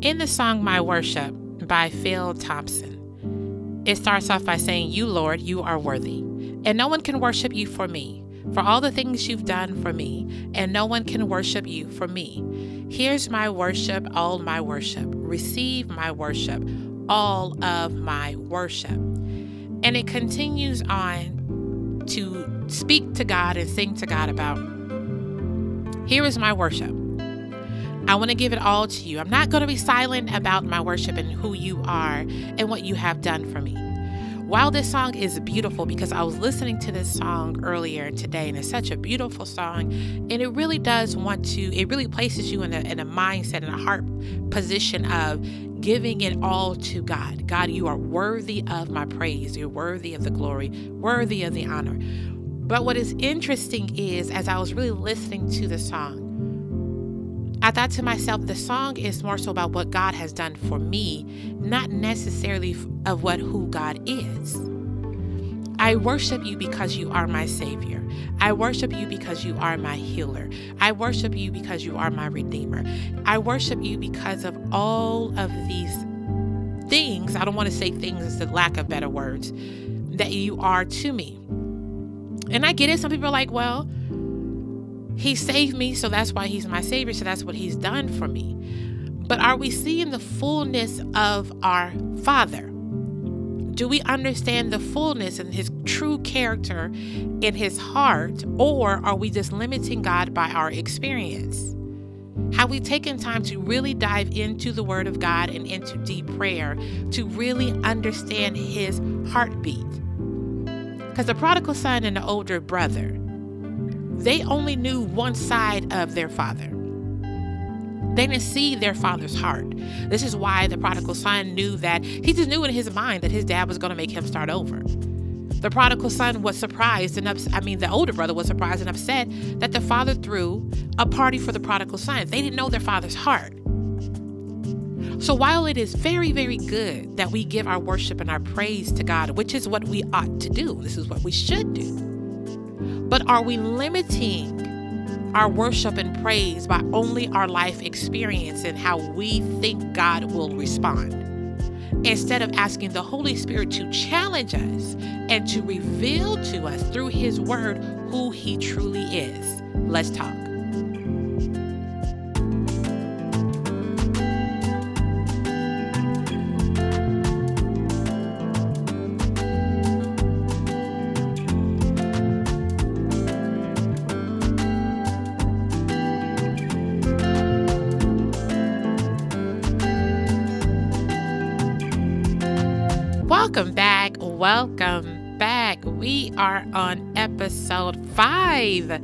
In the song My Worship by Phil Thompson, it starts off by saying, You, Lord, you are worthy, and no one can worship you for me, for all the things you've done for me, and no one can worship you for me. Here's my worship, all my worship. Receive my worship, all of my worship. And it continues on to speak to God and sing to God about here is my worship. I want to give it all to you. I'm not going to be silent about my worship and who you are and what you have done for me. While this song is beautiful, because I was listening to this song earlier today, and it's such a beautiful song, and it really does want to, it really places you in a, in a mindset and a heart position of giving it all to God. God, you are worthy of my praise. You're worthy of the glory, worthy of the honor. But what is interesting is, as I was really listening to the song, I thought to myself, the song is more so about what God has done for me, not necessarily of what who God is. I worship you because you are my Savior. I worship you because you are my healer. I worship you because you are my Redeemer. I worship you because of all of these things. I don't want to say things as the lack of better words that you are to me. And I get it. Some people are like, well, he saved me, so that's why he's my savior, so that's what he's done for me. But are we seeing the fullness of our Father? Do we understand the fullness and his true character in his heart, or are we just limiting God by our experience? Have we taken time to really dive into the Word of God and into deep prayer to really understand His heartbeat? Because the prodigal son and the older brother, they only knew one side of their father. They didn't see their father's heart. This is why the prodigal son knew that he just knew in his mind that his dad was going to make him start over. The prodigal son was surprised and upset. I mean, the older brother was surprised and upset that the father threw a party for the prodigal son. They didn't know their father's heart. So while it is very, very good that we give our worship and our praise to God, which is what we ought to do, this is what we should do but are we limiting our worship and praise by only our life experience and how we think God will respond? Instead of asking the Holy Spirit to challenge us and to reveal to us through His Word who He truly is. Let's talk. On episode five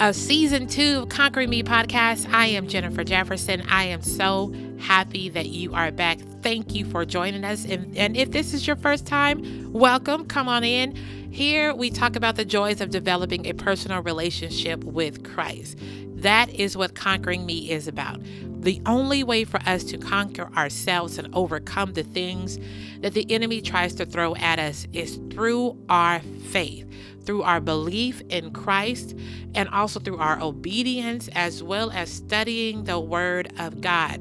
of season two of Conquering Me podcast. I am Jennifer Jefferson. I am so happy that you are back. Thank you for joining us. And, and if this is your first time, welcome. Come on in. Here we talk about the joys of developing a personal relationship with Christ. That is what Conquering Me is about. The only way for us to conquer ourselves and overcome the things that the enemy tries to throw at us is through our faith, through our belief in Christ, and also through our obedience, as well as studying the Word of God.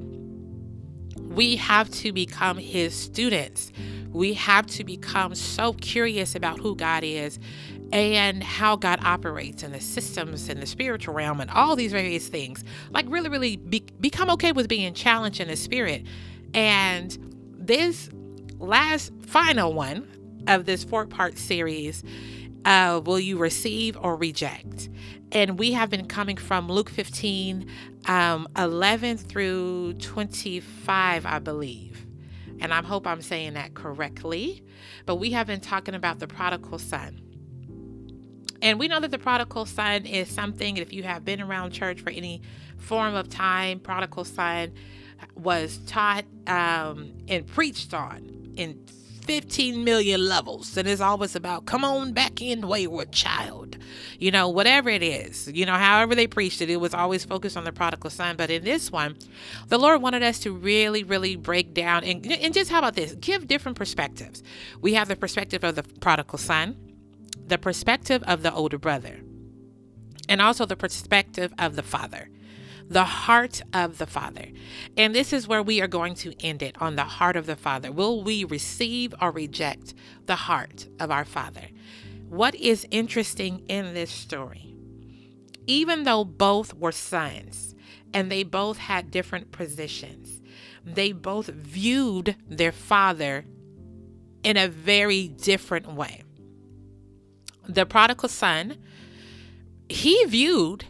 We have to become His students. We have to become so curious about who God is and how God operates and the systems and the spiritual realm and all these various things. Like, really, really be, become okay with being challenged in the spirit. And this last final one of this four part series uh, will you receive or reject? And we have been coming from Luke 15, um, 11 through 25, I believe. And I hope I'm saying that correctly. But we have been talking about the prodigal son. And we know that the prodigal son is something, if you have been around church for any form of time, prodigal son was taught um, and preached on in 15 million levels. And it's always about, come on back in, wayward child. You know, whatever it is, you know, however they preached it, it was always focused on the prodigal son. But in this one, the Lord wanted us to really, really break down and, and just how about this? Give different perspectives. We have the perspective of the prodigal son the perspective of the older brother and also the perspective of the father. The heart of the Father. And this is where we are going to end it on the heart of the Father. Will we receive or reject the heart of our Father? What is interesting in this story, even though both were sons and they both had different positions, they both viewed their father in a very different way. The prodigal son, he viewed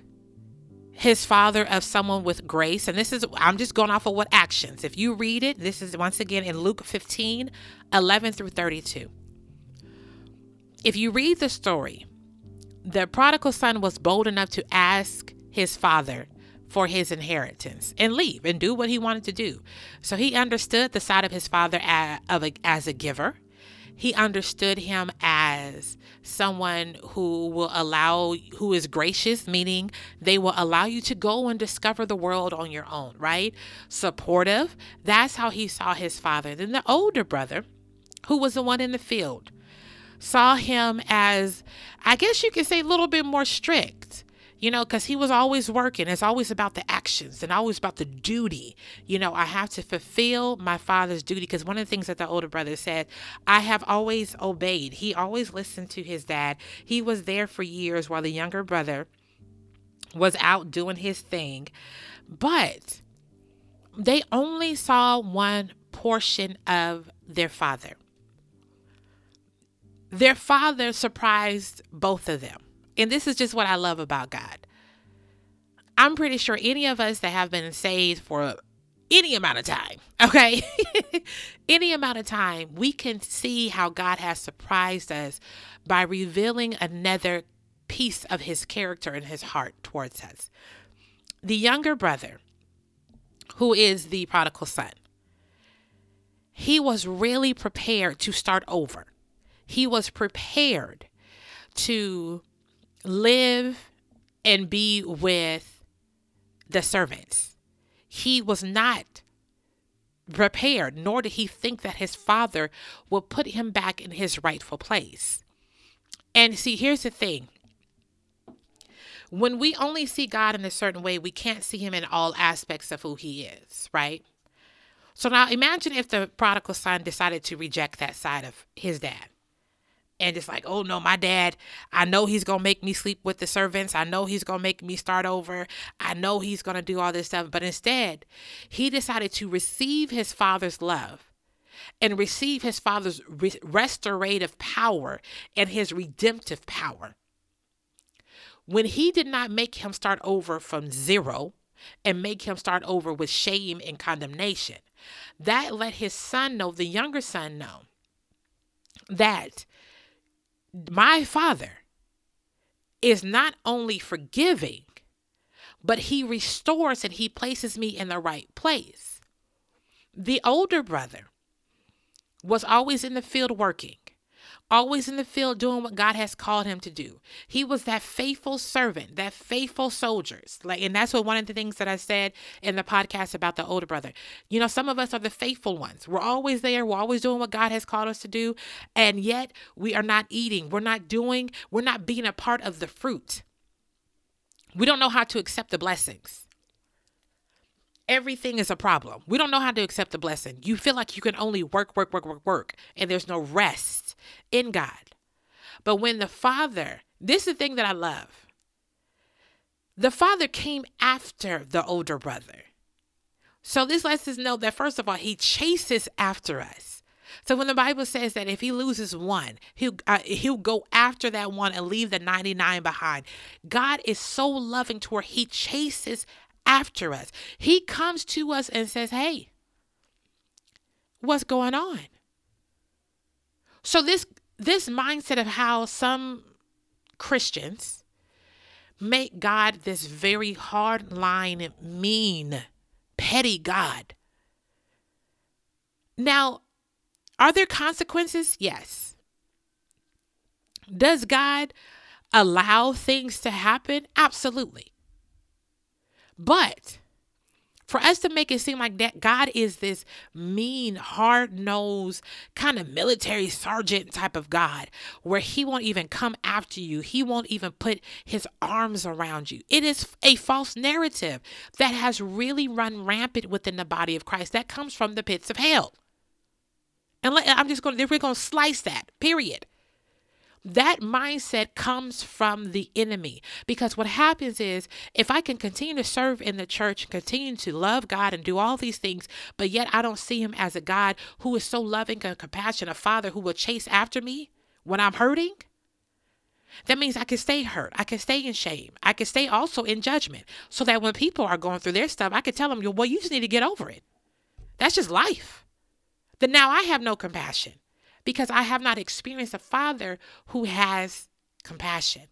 his father of someone with grace. And this is, I'm just going off of what actions. If you read it, this is once again in Luke 15 11 through 32. If you read the story, the prodigal son was bold enough to ask his father for his inheritance and leave and do what he wanted to do. So he understood the side of his father as, a, as a giver he understood him as someone who will allow, who is gracious, meaning they will allow you to go and discover the world on your own, right? Supportive. That's how he saw his father. Then the older brother, who was the one in the field, saw him as, I guess you could say, a little bit more strict you know, because he was always working. It's always about the actions and always about the duty. You know, I have to fulfill my father's duty because one of the things that the older brother said, I have always obeyed. He always listened to his dad. He was there for years while the younger brother was out doing his thing. But they only saw one portion of their father. Their father surprised both of them and this is just what I love about God. I'm pretty sure any of us that have been saved for any amount of time, okay? any amount of time, we can see how God has surprised us by revealing another piece of his character and his heart towards us. The younger brother, who is the prodigal son, he was really prepared to start over. He was prepared to live and be with the servants. He was not prepared, nor did he think that his father would put him back in his rightful place. And see, here's the thing when we only see God in a certain way, we can't see him in all aspects of who he is, right? So now imagine if the prodigal son decided to reject that side of his dad and it's like, oh no, my dad, I know he's gonna make me sleep with the servants. I know he's gonna make me start over. I know he's gonna do all this stuff. But instead, he decided to receive his father's love and receive his father's re- restorative power and his redemptive power. When he did not make him start over from zero and make him start over with shame and condemnation, that let his son know, the younger son know, that my Father is not only forgiving, but He restores and He places me in the right place. The older brother was always in the field working always in the field doing what God has called him to do. He was that faithful servant, that faithful soldiers. Like and that's what one of the things that I said in the podcast about the older brother. You know, some of us are the faithful ones. We're always there, we're always doing what God has called us to do, and yet we are not eating. We're not doing, we're not being a part of the fruit. We don't know how to accept the blessings everything is a problem. We don't know how to accept the blessing. You feel like you can only work, work, work, work, work, and there's no rest in God. But when the Father, this is the thing that I love. The Father came after the older brother. So this lets us know that, first of all, He chases after us. So when the Bible says that if he loses one, he'll uh, he'll go after that one and leave the 99 behind. God is so loving to where he chases after us. He comes to us and says, "Hey, what's going on?" So this this mindset of how some Christians make God this very hard line, mean, petty God. Now, are there consequences? Yes. Does God allow things to happen? Absolutely. But For us to make it seem like that God is this mean, hard nosed, kind of military sergeant type of God where he won't even come after you, he won't even put his arms around you. It is a false narrative that has really run rampant within the body of Christ that comes from the pits of hell. And I'm just going to, we're going to slice that, period. That mindset comes from the enemy because what happens is if I can continue to serve in the church continue to love God and do all these things, but yet I don't see Him as a God who is so loving and compassionate, a Father who will chase after me when I'm hurting, that means I can stay hurt. I can stay in shame. I can stay also in judgment so that when people are going through their stuff, I can tell them, well, you just need to get over it. That's just life. Then now I have no compassion because I have not experienced a father who has compassion.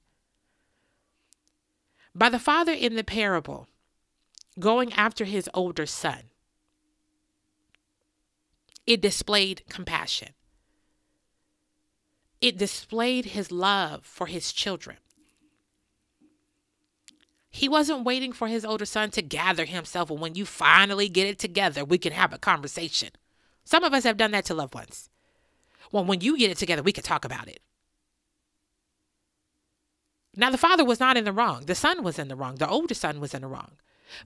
By the father in the parable going after his older son, it displayed compassion. It displayed his love for his children. He wasn't waiting for his older son to gather himself. And when you finally get it together, we can have a conversation. Some of us have done that to loved ones. Well, when you get it together, we could talk about it. Now, the father was not in the wrong. The son was in the wrong. The older son was in the wrong.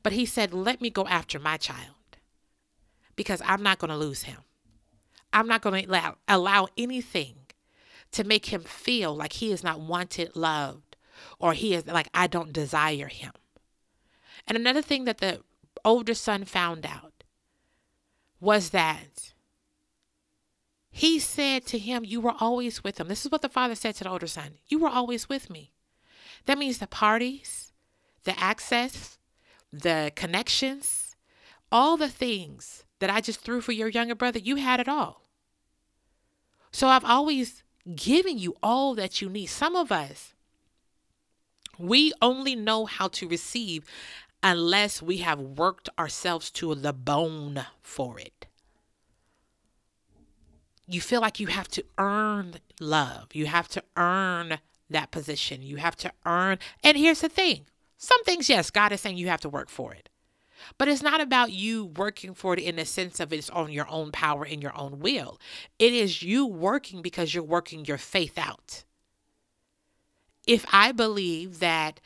But he said, Let me go after my child because I'm not going to lose him. I'm not going to allow, allow anything to make him feel like he is not wanted, loved, or he is like, I don't desire him. And another thing that the older son found out was that he said to him, You were always with him. This is what the father said to the older son You were always with me. That means the parties, the access, the connections, all the things that I just threw for your younger brother, you had it all. So I've always given you all that you need. Some of us, we only know how to receive unless we have worked ourselves to the bone for it you feel like you have to earn love. You have to earn that position. You have to earn. And here's the thing some things, yes, God is saying you have to work for it. But it's not about you working for it in the sense of it's on your own power and your own will. It is you working because you're working your faith out. If I believe that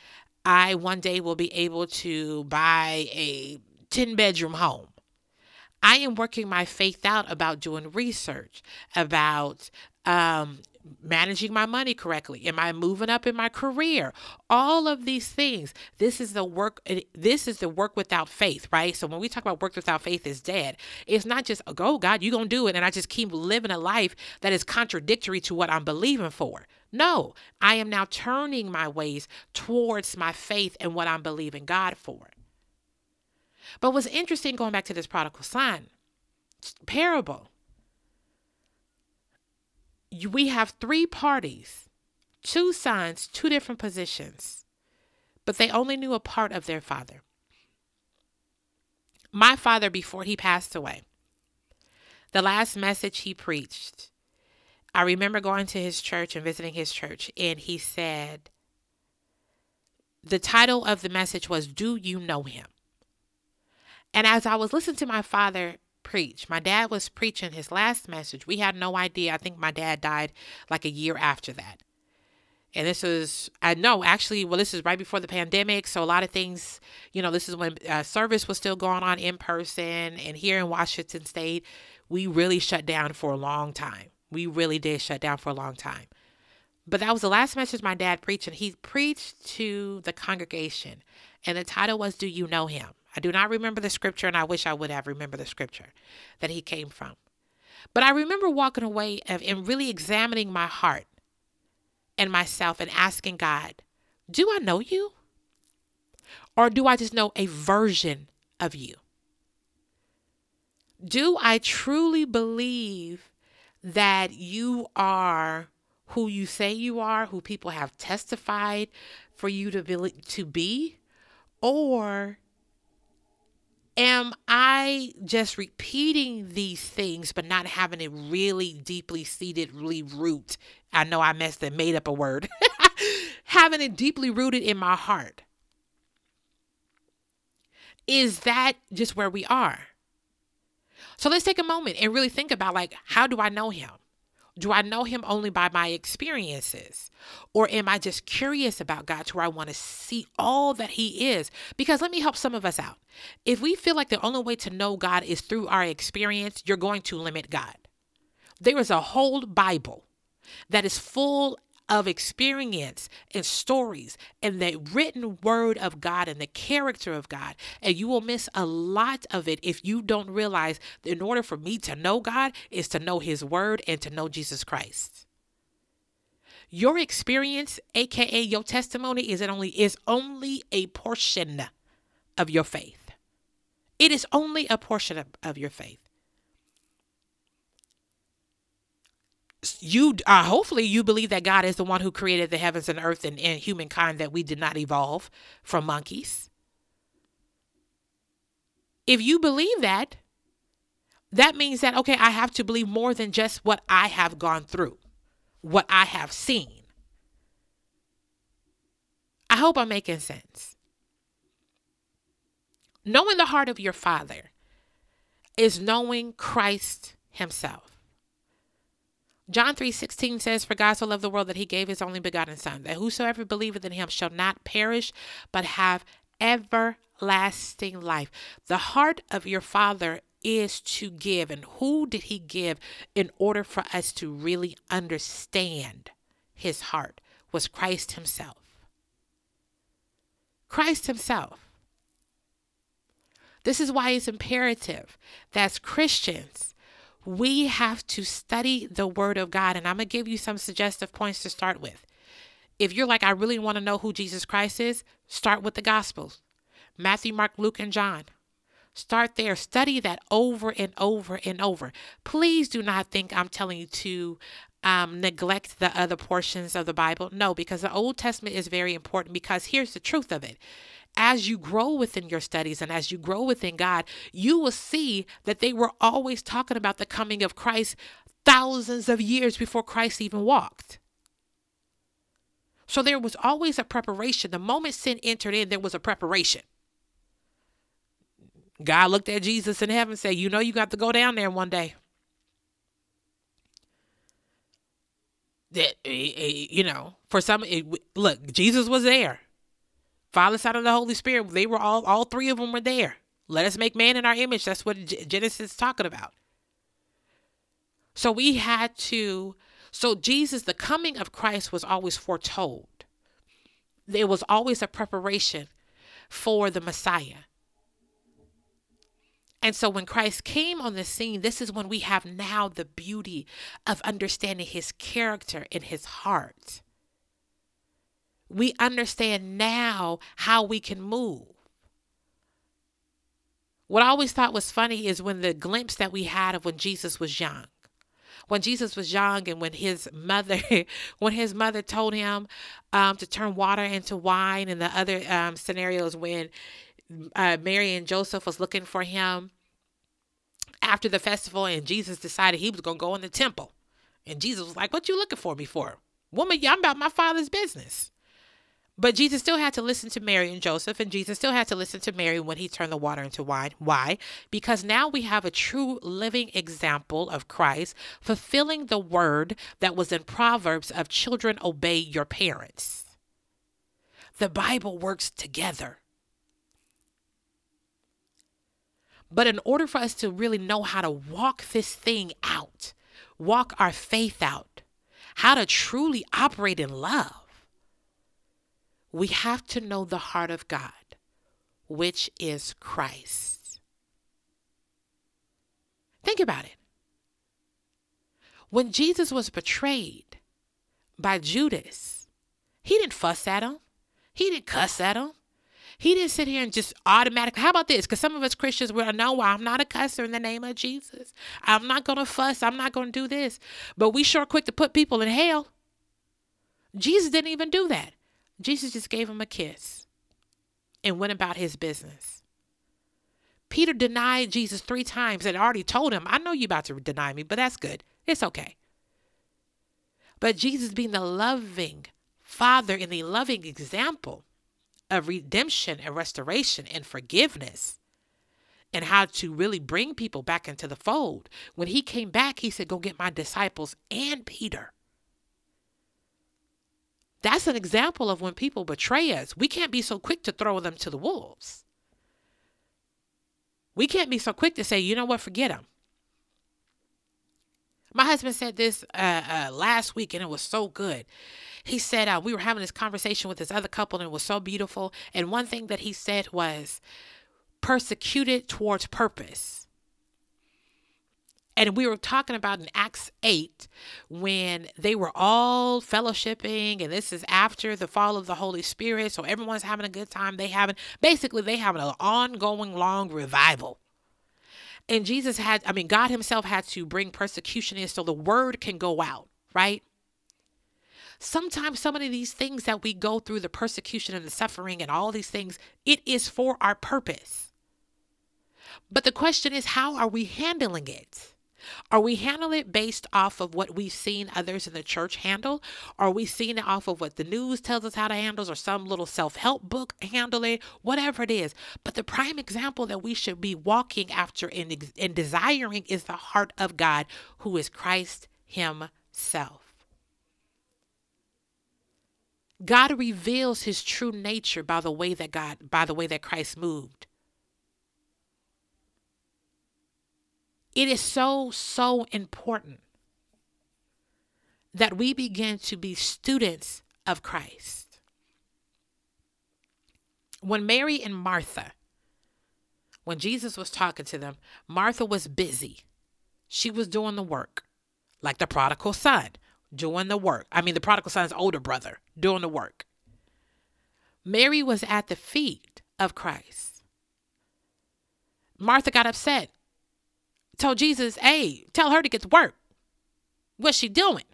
I one day will be able to buy a 10 bedroom home, I am working my faith out about doing research, about um, managing my money correctly. Am i moving up in my career? All of these things. This is the work this is the work without faith right? So when we talk about work without faith is dead it's not just oh god you're gonna do it and i just keep living a life that is contradictory to what i'm believing for. No i am now turning my ways towards my faith and what i'm believing god for but what's interesting going back to this prodigal son parable, we have three parties, two sons, two different positions, but they only knew a part of their father. My father, before he passed away, the last message he preached, I remember going to his church and visiting his church, and he said, the title of the message was, Do You Know Him? And as I was listening to my father preach, my dad was preaching his last message. We had no idea. I think my dad died like a year after that. And this was, I know actually, well, this is right before the pandemic. So a lot of things, you know, this is when uh, service was still going on in person. And here in Washington State, we really shut down for a long time. We really did shut down for a long time. But that was the last message my dad preached. And he preached to the congregation. And the title was, Do You Know Him? I do not remember the scripture, and I wish I would have remembered the scripture that he came from. But I remember walking away and really examining my heart and myself and asking God, Do I know you? Or do I just know a version of you? Do I truly believe that you are who you say you are, who people have testified for you to be? To be? Or am I just repeating these things but not having it really deeply seated, really root? I know I messed and made up a word. having it deeply rooted in my heart. Is that just where we are? So let's take a moment and really think about like, how do I know him? Do I know him only by my experiences? Or am I just curious about God to where I want to see all that he is? Because let me help some of us out. If we feel like the only way to know God is through our experience, you're going to limit God. There is a whole Bible that is full of experience and stories and the written word of God and the character of God. And you will miss a lot of it if you don't realize in order for me to know God is to know his word and to know Jesus Christ. Your experience, aka your testimony, is only is only a portion of your faith. It is only a portion of, of your faith. You uh, hopefully you believe that God is the one who created the heavens and earth and, and humankind that we did not evolve from monkeys. If you believe that, that means that okay, I have to believe more than just what I have gone through, what I have seen. I hope I'm making sense. Knowing the heart of your father is knowing Christ himself. John 3:16 says, For God so loved the world that he gave his only begotten Son, that whosoever believeth in him shall not perish, but have everlasting life. The heart of your Father is to give. And who did he give in order for us to really understand his heart? Was Christ himself. Christ himself. This is why it's imperative that as Christians, we have to study the Word of God. And I'm going to give you some suggestive points to start with. If you're like, I really want to know who Jesus Christ is, start with the Gospels Matthew, Mark, Luke, and John. Start there. Study that over and over and over. Please do not think I'm telling you to um, neglect the other portions of the Bible. No, because the Old Testament is very important. Because here's the truth of it as you grow within your studies and as you grow within God, you will see that they were always talking about the coming of Christ thousands of years before Christ even walked. So there was always a preparation. The moment sin entered in, there was a preparation. God looked at Jesus in heaven and said, You know, you got to go down there one day. That, eh, eh, you know, for some, it, look, Jesus was there. Father, Son, and the Holy Spirit, they were all, all three of them were there. Let us make man in our image. That's what Genesis is talking about. So we had to, so Jesus, the coming of Christ was always foretold. There was always a preparation for the Messiah. And so when Christ came on the scene, this is when we have now the beauty of understanding his character and his heart we understand now how we can move. What I always thought was funny is when the glimpse that we had of when Jesus was young. When Jesus was young and when his mother when his mother told him um, to turn water into wine and the other um, scenarios when uh, Mary and Joseph was looking for him after the festival and Jesus decided he was going to go in the temple. And Jesus was like, what you looking for me for? Woman, I'm about my father's business. But Jesus still had to listen to Mary and Joseph, and Jesus still had to listen to Mary when he turned the water into wine. Why? Because now we have a true living example of Christ fulfilling the word that was in Proverbs of children obey your parents. The Bible works together. But in order for us to really know how to walk this thing out, walk our faith out, how to truly operate in love, we have to know the heart of God, which is Christ. Think about it. When Jesus was betrayed by Judas, he didn't fuss at him, he didn't cuss at him. He didn't sit here and just automatically. How about this? Because some of us Christians will know I'm not a cusser in the name of Jesus. I'm not going to fuss. I'm not going to do this. But we sure quick to put people in hell. Jesus didn't even do that. Jesus just gave him a kiss and went about his business. Peter denied Jesus three times and already told him, I know you're about to deny me, but that's good. It's okay. But Jesus, being the loving Father and the loving example of redemption and restoration and forgiveness and how to really bring people back into the fold. When he came back, he said, Go get my disciples and Peter. That's an example of when people betray us. We can't be so quick to throw them to the wolves. We can't be so quick to say, you know what, forget them. My husband said this uh, uh, last week, and it was so good. He said uh, we were having this conversation with this other couple, and it was so beautiful. And one thing that he said was, persecuted towards purpose. And we were talking about in Acts 8 when they were all fellowshipping, and this is after the fall of the Holy Spirit. So everyone's having a good time. They having basically they having an ongoing long revival. And Jesus had, I mean, God Himself had to bring persecution in so the word can go out, right? Sometimes some of these things that we go through, the persecution and the suffering and all these things, it is for our purpose. But the question is, how are we handling it? Are we handling it based off of what we've seen others in the church handle? Are we seeing it off of what the news tells us how to handle or some little self-help book handle it? Whatever it is. But the prime example that we should be walking after and, and desiring is the heart of God, who is Christ Himself. God reveals his true nature by the way that God by the way that Christ moved. It is so, so important that we begin to be students of Christ. When Mary and Martha, when Jesus was talking to them, Martha was busy. She was doing the work, like the prodigal son, doing the work. I mean, the prodigal son's older brother, doing the work. Mary was at the feet of Christ. Martha got upset told Jesus, hey, tell her to get to work. What's she doing?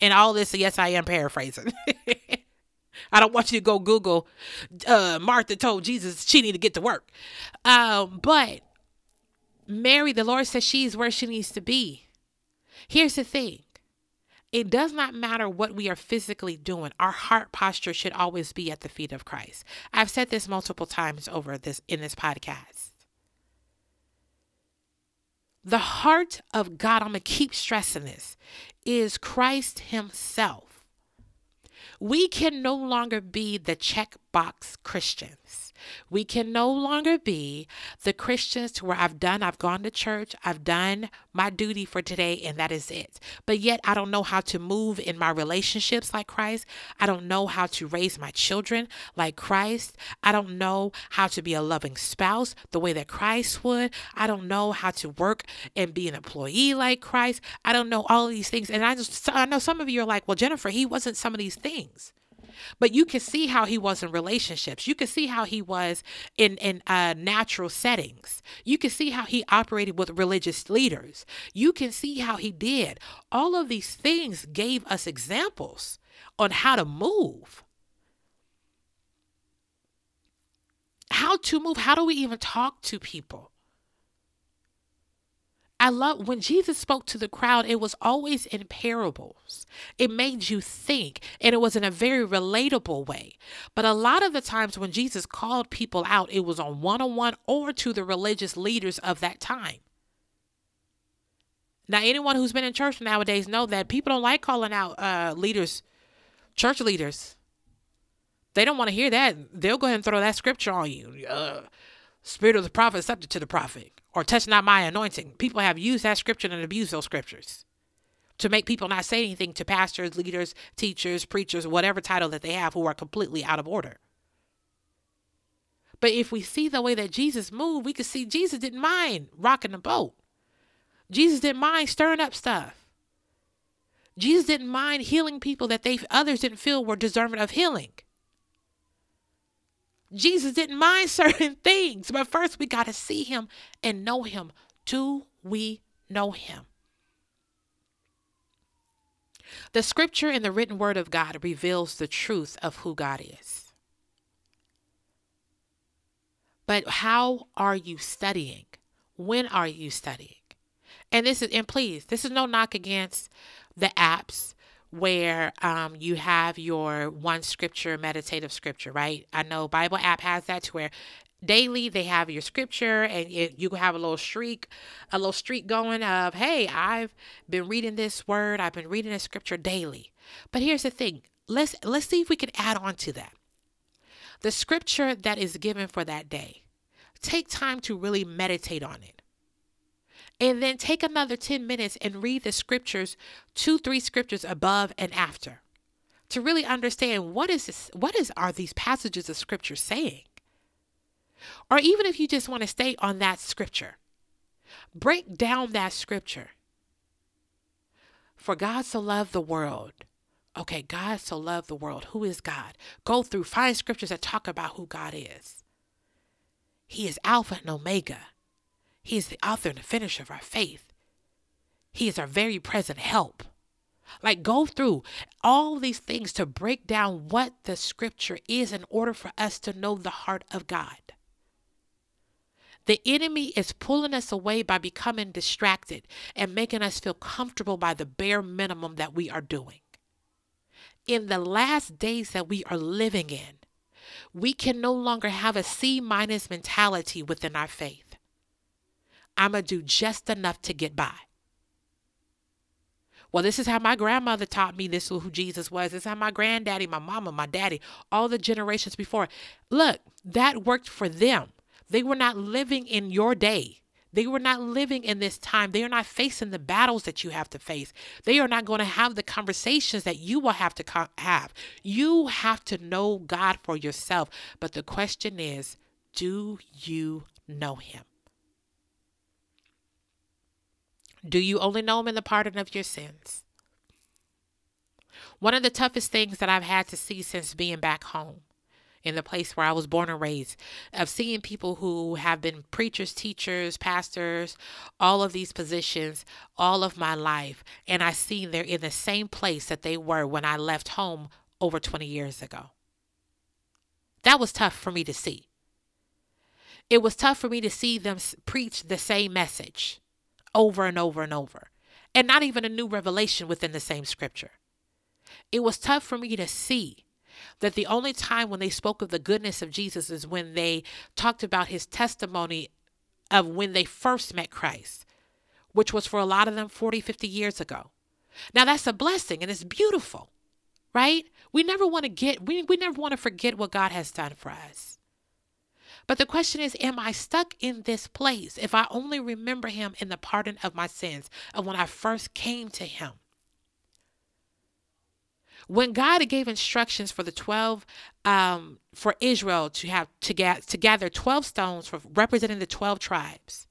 And all this, yes, I am paraphrasing. I don't want you to go Google uh, Martha told Jesus she need to get to work. Um, but Mary, the Lord says she's where she needs to be. Here's the thing. It does not matter what we are physically doing. Our heart posture should always be at the feet of Christ. I've said this multiple times over this in this podcast. The heart of God, I'm going to keep stressing this, is Christ Himself. We can no longer be the checkbox Christians. We can no longer be the Christians to where I've done, I've gone to church, I've done my duty for today, and that is it. But yet, I don't know how to move in my relationships like Christ. I don't know how to raise my children like Christ. I don't know how to be a loving spouse the way that Christ would. I don't know how to work and be an employee like Christ. I don't know all these things. And I just, I know some of you are like, well, Jennifer, he wasn't some of these things. But you can see how he was in relationships. You can see how he was in in uh, natural settings. You can see how he operated with religious leaders. You can see how he did. All of these things gave us examples on how to move. How to move. How do we even talk to people? I love when Jesus spoke to the crowd, it was always in parables. It made you think, and it was in a very relatable way. But a lot of the times when Jesus called people out, it was on one on one or to the religious leaders of that time. Now, anyone who's been in church nowadays know that people don't like calling out uh, leaders, church leaders. They don't want to hear that. They'll go ahead and throw that scripture on you. Uh, spirit of the prophet subject to the prophet or touch not my anointing. People have used that scripture and abused those scriptures to make people not say anything to pastors, leaders, teachers, preachers, whatever title that they have who are completely out of order. But if we see the way that Jesus moved, we can see Jesus didn't mind rocking the boat. Jesus didn't mind stirring up stuff. Jesus didn't mind healing people that they others didn't feel were deserving of healing. Jesus didn't mind certain things, but first we got to see him and know him. Do we know him? The scripture and the written word of God reveals the truth of who God is. But how are you studying? When are you studying? And this is and please, this is no knock against the apps where um, you have your one scripture, meditative scripture, right? I know Bible app has that to where daily they have your scripture and it, you can have a little streak a little streak going of hey i've been reading this word. I've been reading this scripture daily. But here's the thing. Let's let's see if we can add on to that. The scripture that is given for that day. Take time to really meditate on it and then take another 10 minutes and read the scriptures two three scriptures above and after to really understand what is this what is are these passages of scripture saying or even if you just want to stay on that scripture, break down that scripture. For God so loved the world. Okay, God so loved the world. Who is God? Go through, find scriptures that talk about who God is. He is Alpha and Omega. He is the author and the finisher of our faith. He is our very present help. Like, go through all these things to break down what the scripture is in order for us to know the heart of God. The enemy is pulling us away by becoming distracted and making us feel comfortable by the bare minimum that we are doing. In the last days that we are living in, we can no longer have a C minus mentality within our faith. I'm going to do just enough to get by. Well, this is how my grandmother taught me this who Jesus was. This is how my granddaddy, my mama, my daddy, all the generations before. Look, that worked for them. They were not living in your day. They were not living in this time. They are not facing the battles that you have to face. They are not going to have the conversations that you will have to co- have. You have to know God for yourself. But the question is do you know Him? Do you only know Him in the pardon of your sins? One of the toughest things that I've had to see since being back home in the place where I was born and raised, of seeing people who have been preachers, teachers, pastors, all of these positions all of my life. And I see they're in the same place that they were when I left home over 20 years ago. That was tough for me to see. It was tough for me to see them preach the same message over and over and over, and not even a new revelation within the same scripture. It was tough for me to see that the only time when they spoke of the goodness of Jesus is when they talked about his testimony of when they first met Christ, which was for a lot of them 40, 50 years ago. Now that's a blessing and it's beautiful, right? We never want to get, we, we never want to forget what God has done for us. But the question is, am I stuck in this place if I only remember him in the pardon of my sins of when I first came to him? When God gave instructions for the 12, um, for Israel to have to, get, to gather 12 stones for representing the 12 tribes,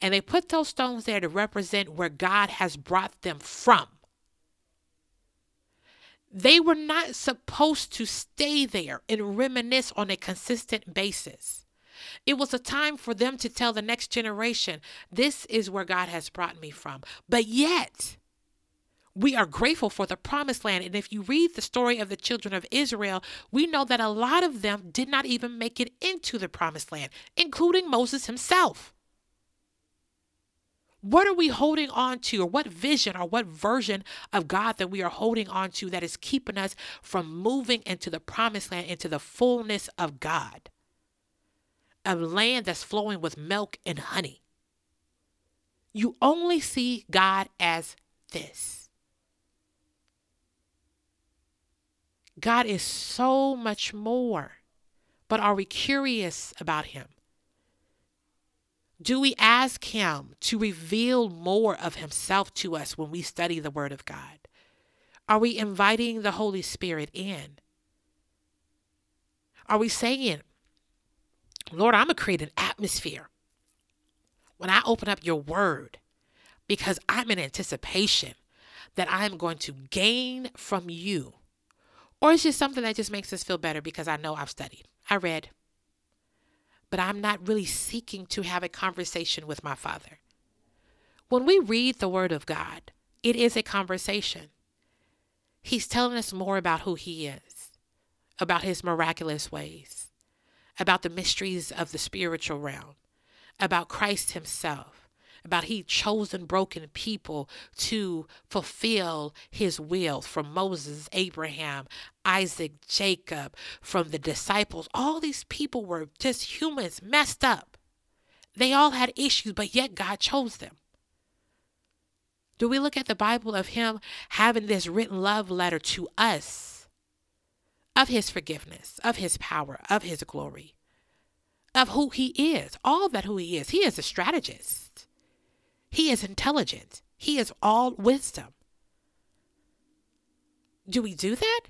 and they put those stones there to represent where God has brought them from. They were not supposed to stay there and reminisce on a consistent basis. It was a time for them to tell the next generation, this is where God has brought me from. But yet, we are grateful for the promised land. And if you read the story of the children of Israel, we know that a lot of them did not even make it into the promised land, including Moses himself. What are we holding on to, or what vision or what version of God that we are holding on to that is keeping us from moving into the promised land, into the fullness of God? A land that's flowing with milk and honey. You only see God as this. God is so much more. But are we curious about Him? Do we ask Him to reveal more of Himself to us when we study the Word of God? Are we inviting the Holy Spirit in? Are we saying, Lord, I'm going to create an atmosphere when I open up your Word because I'm in anticipation that I'm going to gain from you or it's just something that just makes us feel better because I know I've studied, I read, but I'm not really seeking to have a conversation with my Father. When we read the Word of God, it is a conversation. He's telling us more about who He is, about His miraculous ways, about the mysteries of the spiritual realm, about Christ Himself, about he chosen broken people to fulfill his will from Moses, Abraham, Isaac, Jacob, from the disciples. All these people were just humans messed up. They all had issues, but yet God chose them. Do we look at the Bible of him having this written love letter to us of his forgiveness, of his power, of his glory, of who he is, all that who he is? He is a strategist. He is intelligent. He is all wisdom. Do we do that?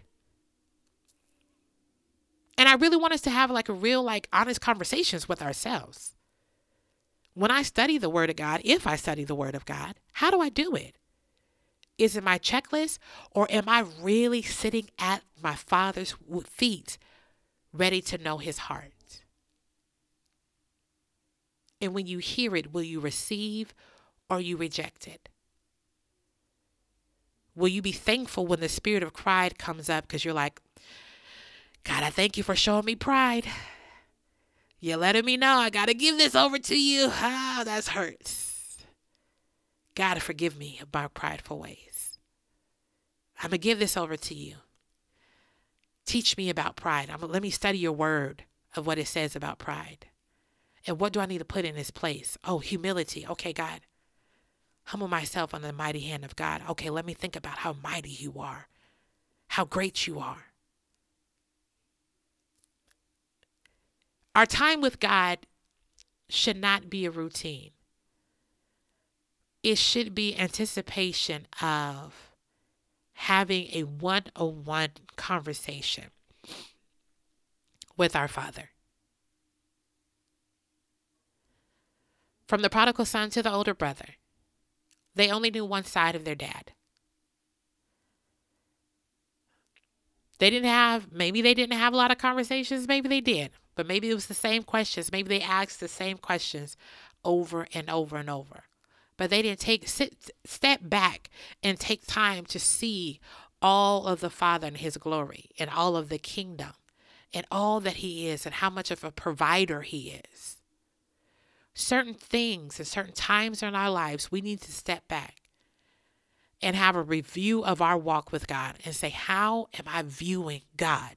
And I really want us to have like a real, like, honest conversations with ourselves. When I study the Word of God, if I study the Word of God, how do I do it? Is it my checklist or am I really sitting at my Father's feet ready to know His heart? And when you hear it, will you receive or you reject it? Will you be thankful when the spirit of pride comes up because you're like, God, I thank you for showing me pride. You're letting me know I got to give this over to you. Ah, that's hurts. God, forgive me of my prideful ways. I'm going to give this over to you. Teach me about pride. I'm, gonna let me study your word of what it says about pride. And what do I need to put in its place? Oh, humility. Okay, God. Humble myself under the mighty hand of God. Okay, let me think about how mighty you are, how great you are. Our time with God should not be a routine. It should be anticipation of having a one on one conversation with our Father. From the prodigal son to the older brother, they only knew one side of their dad. They didn't have, maybe they didn't have a lot of conversations, maybe they did. But maybe it was the same questions. Maybe they asked the same questions over and over and over. But they didn't take sit, step back and take time to see all of the Father and his glory and all of the kingdom and all that he is and how much of a provider he is. Certain things and certain times in our lives, we need to step back and have a review of our walk with God and say, How am I viewing God?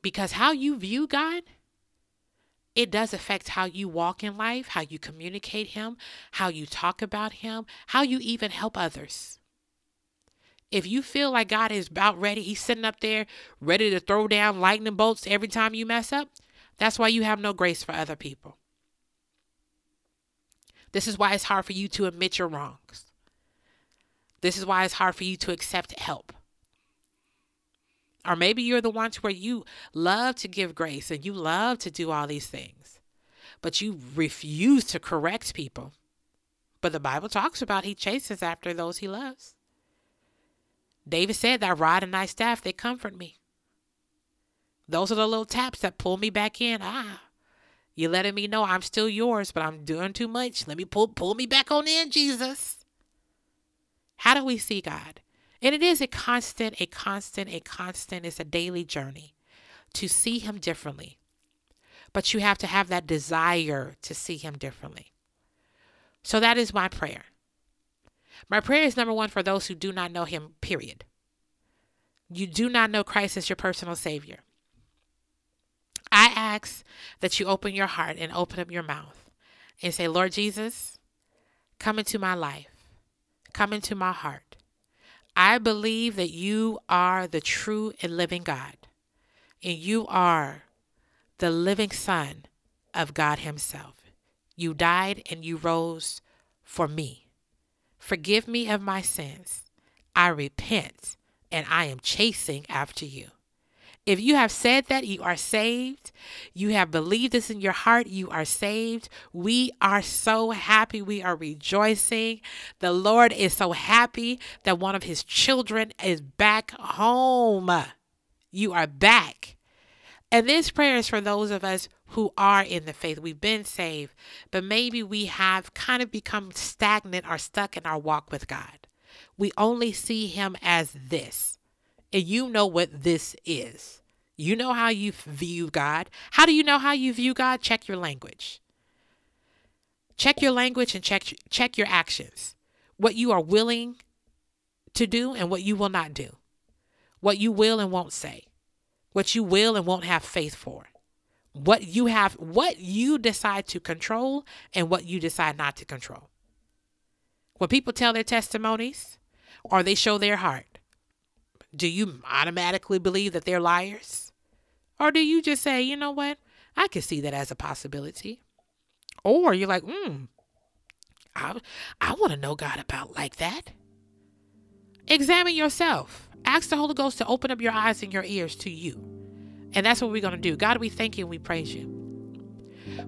Because how you view God, it does affect how you walk in life, how you communicate Him, how you talk about Him, how you even help others. If you feel like God is about ready, He's sitting up there ready to throw down lightning bolts every time you mess up, that's why you have no grace for other people. This is why it's hard for you to admit your wrongs. This is why it's hard for you to accept help. Or maybe you're the ones where you love to give grace and you love to do all these things, but you refuse to correct people. But the Bible talks about he chases after those he loves. David said, That rod and thy staff, they comfort me. Those are the little taps that pull me back in. Ah, you're letting me know I'm still yours, but I'm doing too much. Let me pull pull me back on in, Jesus. How do we see God? And it is a constant, a constant, a constant, it's a daily journey to see him differently. But you have to have that desire to see him differently. So that is my prayer. My prayer is number one for those who do not know him, period. You do not know Christ as your personal Savior. I ask that you open your heart and open up your mouth and say, Lord Jesus, come into my life, come into my heart. I believe that you are the true and living God, and you are the living Son of God Himself. You died and you rose for me. Forgive me of my sins. I repent and I am chasing after you. If you have said that, you are saved. You have believed this in your heart, you are saved. We are so happy. We are rejoicing. The Lord is so happy that one of his children is back home. You are back. And this prayer is for those of us who are in the faith. We've been saved, but maybe we have kind of become stagnant or stuck in our walk with God. We only see him as this and you know what this is. You know how you view God. How do you know how you view God? Check your language. Check your language and check check your actions. What you are willing to do and what you will not do. What you will and won't say. What you will and won't have faith for. What you have what you decide to control and what you decide not to control. When people tell their testimonies or they show their heart, do you automatically believe that they're liars? Or do you just say, you know what? I can see that as a possibility. Or you're like, hmm, I, I want to know God about like that. Examine yourself. Ask the Holy Ghost to open up your eyes and your ears to you. And that's what we're going to do. God, we thank you and we praise you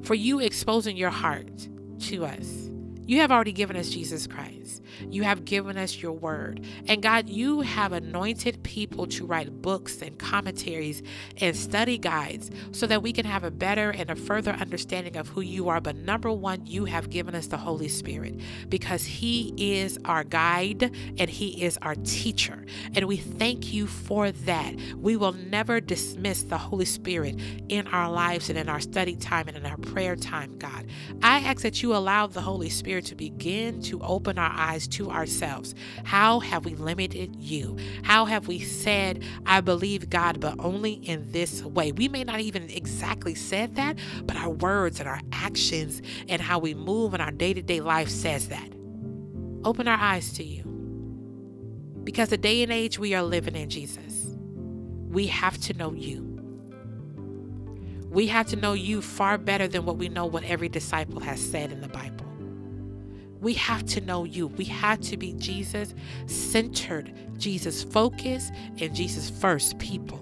for you exposing your heart to us. You have already given us Jesus Christ. You have given us your word. And God, you have anointed people to write books and commentaries and study guides so that we can have a better and a further understanding of who you are. But number one, you have given us the Holy Spirit because He is our guide and He is our teacher. And we thank you for that. We will never dismiss the Holy Spirit in our lives and in our study time and in our prayer time, God. I ask that you allow the Holy Spirit to begin to open our eyes to ourselves. How have we limited you? How have we said, I believe God, but only in this way? We may not even exactly said that, but our words and our actions and how we move in our day to day life says that. Open our eyes to you. Because the day and age we are living in, Jesus, we have to know you. We have to know you far better than what we know what every disciple has said in the Bible. We have to know you. We have to be Jesus centered, Jesus focused, and Jesus first people.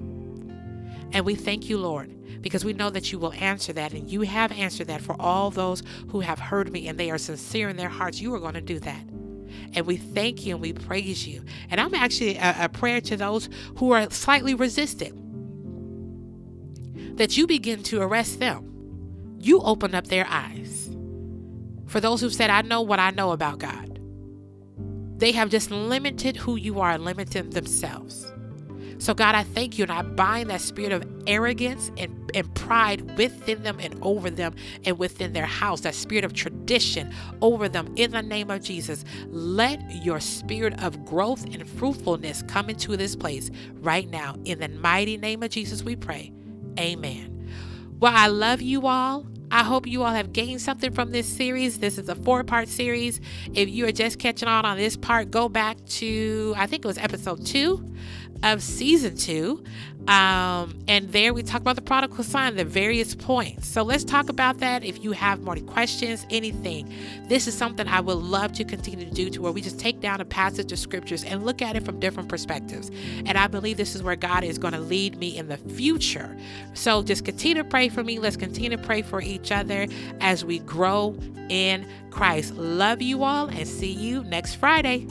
And we thank you, Lord, because we know that you will answer that. And you have answered that for all those who have heard me and they are sincere in their hearts. You are going to do that. And we thank you and we praise you. And I'm actually a, a prayer to those who are slightly resistant that you begin to arrest them. You open up their eyes for those who said, I know what I know about God, they have just limited who you are limited themselves. So, God, I thank you and I bind that spirit of arrogance and, and pride within them and over them and within their house, that spirit of tradition over them in the name of Jesus. Let your spirit of growth and fruitfulness come into this place right now. In the mighty name of Jesus, we pray. Amen. Well, I love you all. I hope you all have gained something from this series. This is a four part series. If you are just catching on on this part, go back to, I think it was episode two of season two. Um, and there we talk about the prodigal son, the various points. So let's talk about that. If you have more questions, anything, this is something I would love to continue to do to where we just take down a passage of scriptures and look at it from different perspectives. And I believe this is where God is going to lead me in the future. So just continue to pray for me. Let's continue to pray for each other as we grow in Christ. Love you all and see you next Friday.